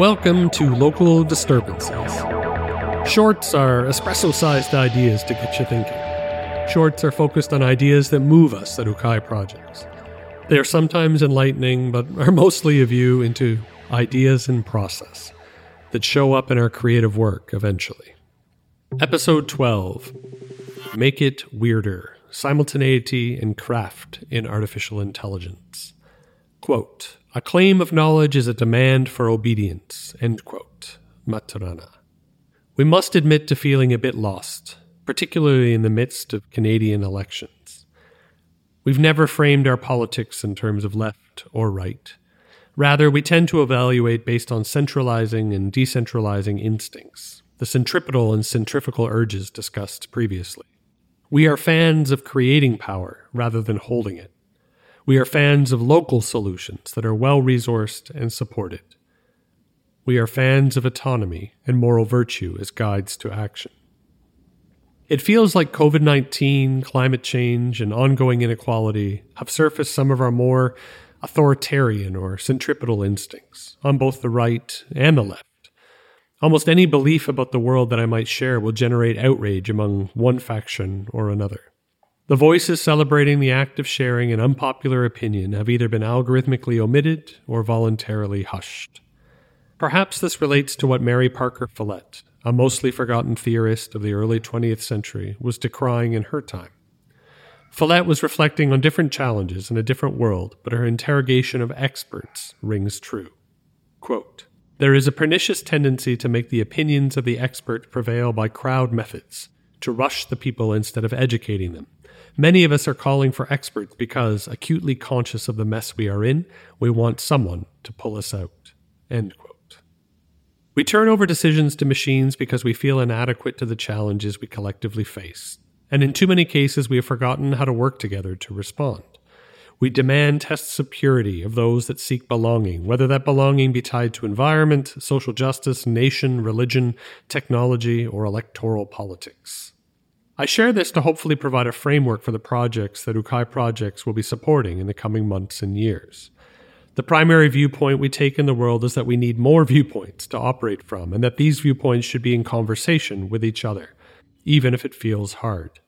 Welcome to Local Disturbances. Shorts are espresso sized ideas to get you thinking. Shorts are focused on ideas that move us at Ukai projects. They are sometimes enlightening, but are mostly a view into ideas in process that show up in our creative work eventually. Episode 12 Make It Weirder Simultaneity and Craft in Artificial Intelligence. Quote A claim of knowledge is a demand for obedience. End quote. Maturana. We must admit to feeling a bit lost, particularly in the midst of Canadian elections. We've never framed our politics in terms of left or right. Rather, we tend to evaluate based on centralizing and decentralizing instincts, the centripetal and centrifugal urges discussed previously. We are fans of creating power rather than holding it. We are fans of local solutions that are well resourced and supported. We are fans of autonomy and moral virtue as guides to action. It feels like COVID 19, climate change, and ongoing inequality have surfaced some of our more authoritarian or centripetal instincts on both the right and the left. Almost any belief about the world that I might share will generate outrage among one faction or another. The voices celebrating the act of sharing an unpopular opinion have either been algorithmically omitted or voluntarily hushed. Perhaps this relates to what Mary Parker Follett, a mostly forgotten theorist of the early 20th century, was decrying in her time. Follett was reflecting on different challenges in a different world, but her interrogation of experts rings true. Quote, there is a pernicious tendency to make the opinions of the expert prevail by crowd methods, to rush the people instead of educating them. Many of us are calling for experts because, acutely conscious of the mess we are in, we want someone to pull us out. We turn over decisions to machines because we feel inadequate to the challenges we collectively face. And in too many cases, we have forgotten how to work together to respond. We demand tests of purity of those that seek belonging, whether that belonging be tied to environment, social justice, nation, religion, technology, or electoral politics. I share this to hopefully provide a framework for the projects that Ukai Projects will be supporting in the coming months and years. The primary viewpoint we take in the world is that we need more viewpoints to operate from, and that these viewpoints should be in conversation with each other, even if it feels hard.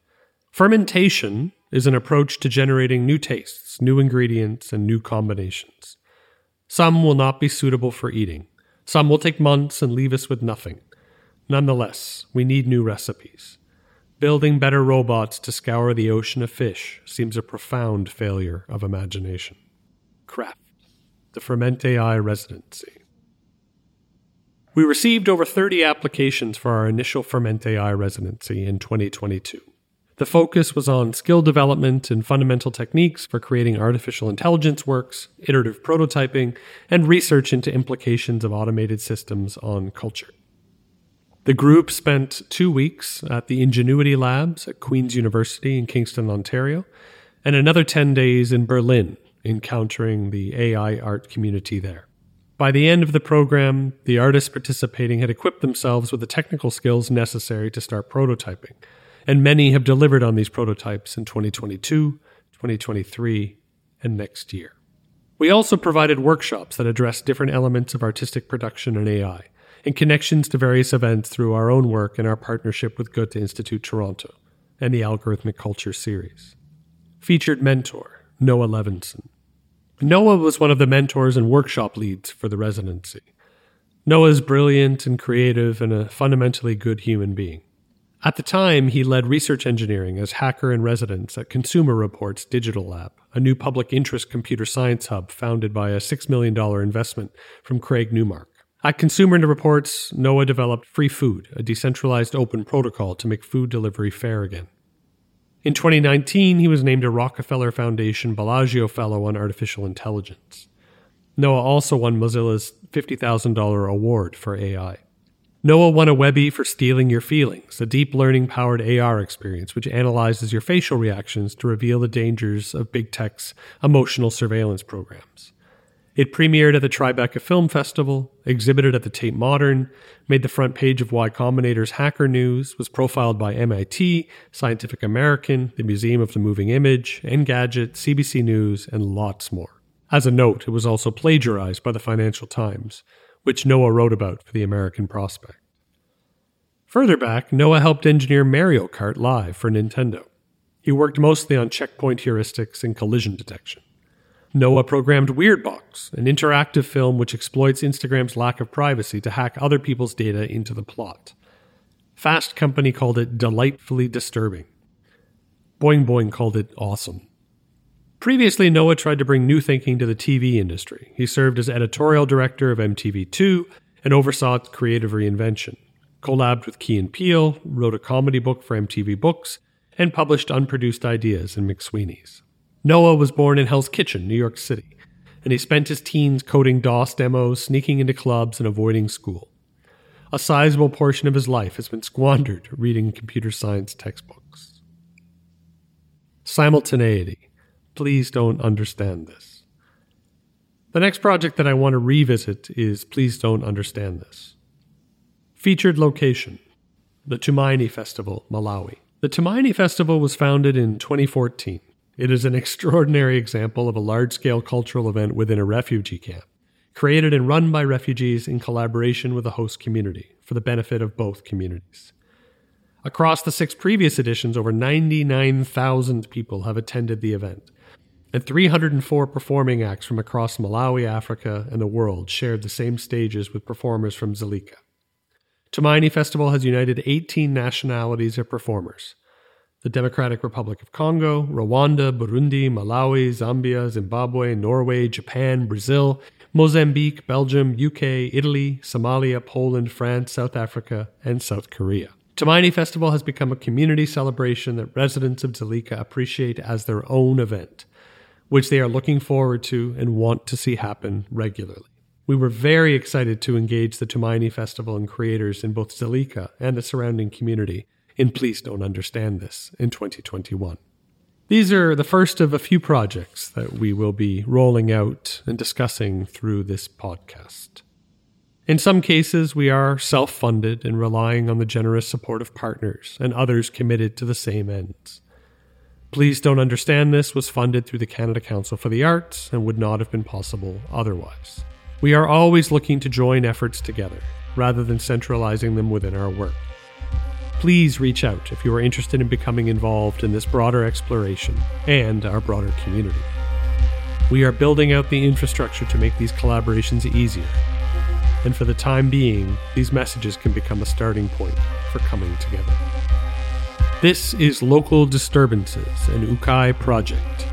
Fermentation is an approach to generating new tastes, new ingredients, and new combinations. Some will not be suitable for eating. Some will take months and leave us with nothing. Nonetheless, we need new recipes. Building better robots to scour the ocean of fish seems a profound failure of imagination. Craft, the Ferment AI residency. We received over 30 applications for our initial Ferment AI residency in 2022. The focus was on skill development and fundamental techniques for creating artificial intelligence works, iterative prototyping, and research into implications of automated systems on culture. The group spent two weeks at the Ingenuity Labs at Queen's University in Kingston, Ontario, and another 10 days in Berlin, encountering the AI art community there. By the end of the program, the artists participating had equipped themselves with the technical skills necessary to start prototyping and many have delivered on these prototypes in 2022, 2023, and next year. We also provided workshops that address different elements of artistic production and AI, and connections to various events through our own work and our partnership with Goethe Institute Toronto and the Algorithmic Culture series. Featured mentor, Noah Levenson. Noah was one of the mentors and workshop leads for the residency. Noah is brilliant and creative and a fundamentally good human being. At the time, he led research engineering as hacker in residence at Consumer Reports Digital Lab, a new public interest computer science hub founded by a $6 million investment from Craig Newmark. At Consumer Reports, Noah developed Free Food, a decentralized open protocol to make food delivery fair again. In 2019, he was named a Rockefeller Foundation Bellagio Fellow on Artificial Intelligence. Noah also won Mozilla's $50,000 award for AI. Noah won a Webby for Stealing Ur Feelings, a deep learning powered AR experience which analyzes your facial reactions to reveal the dangers of big tech's emotional surveillance programs. It premiered at the Tribeca Film Festival, exhibited at the Tate Modern, made the front page of Y Combinator's Hacker News, was profiled by MIT, Scientific American, the Museum of the Moving Image, Engadget, CBC News, and lots more. As a note, it was also plagiarized by the Financial Times, which Noah wrote about for the American Prospect. Further back, Noah helped engineer Mario Kart Live for Nintendo. He worked mostly on checkpoint heuristics and collision detection. Noah programmed Weirdbox, an interactive film which exploits Instagram's lack of privacy to hack other people's data into the plot. Fast Company called it delightfully disturbing. Boing Boing called it awesome. Previously, Noah tried to bring new thinking to the TV industry. He served as editorial director of MTV2 and oversaw its creative reinvention, collabed with Key and Peele, wrote a comedy book for MTV Books, and published unproduced ideas in McSweeney's. Noah was born in Hell's Kitchen, New York City, and he spent his teens coding DOS demos, sneaking into clubs, and avoiding school. A sizable portion of his life has been squandered reading computer science textbooks. Simultaneity please don't understand this. The next project that I want to revisit is Please Don't Understand This. Featured location the Tumaini Festival, Malawi. The Tumaini Festival was founded in 2014. It is an extraordinary example of a large scale cultural event within a refugee camp, created and run by refugees in collaboration with the host community for the benefit of both communities. Across the six previous editions, over 99,000 people have attended the event, and 304 performing acts from across Malawi, Africa, and the world shared the same stages with performers from Dzaleka. Tumaini Festival has united 18 nationalities of performers the Democratic Republic of Congo, Rwanda, Burundi, Malawi, Zambia, Zimbabwe, Norway, Japan, Brazil, Mozambique, Belgium, UK, Italy, Somalia, Poland, France, South Africa, and South Korea. Tumaini Festival has become a community celebration that residents of Dzaleka appreciate as their own event which they are looking forward to and want to see happen regularly. We were very excited to engage the Tumaini Festival and creators in both Dzaleka and the surrounding community in Please Don't Understand This in 2021. These are the first of a few projects that we will be rolling out and discussing through this podcast. In some cases, we are self funded and relying on the generous support of partners and others committed to the same ends. Please Don't Understand This was funded through the Canada Council for the Arts and would not have been possible otherwise. We are always looking to join efforts together, rather than centralizing them within our work. Please reach out if you are interested in becoming involved in this broader exploration and our broader community. We are building out the infrastructure to make these collaborations easier, and for the time being, these messages can become a starting point for coming together. This is Local Disturbances, an Ukai project.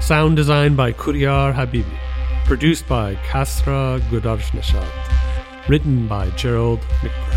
Sound design by Kuriyar Habibi. Produced by Kasra Gudarshnashad. Written by Jerrold McGrath.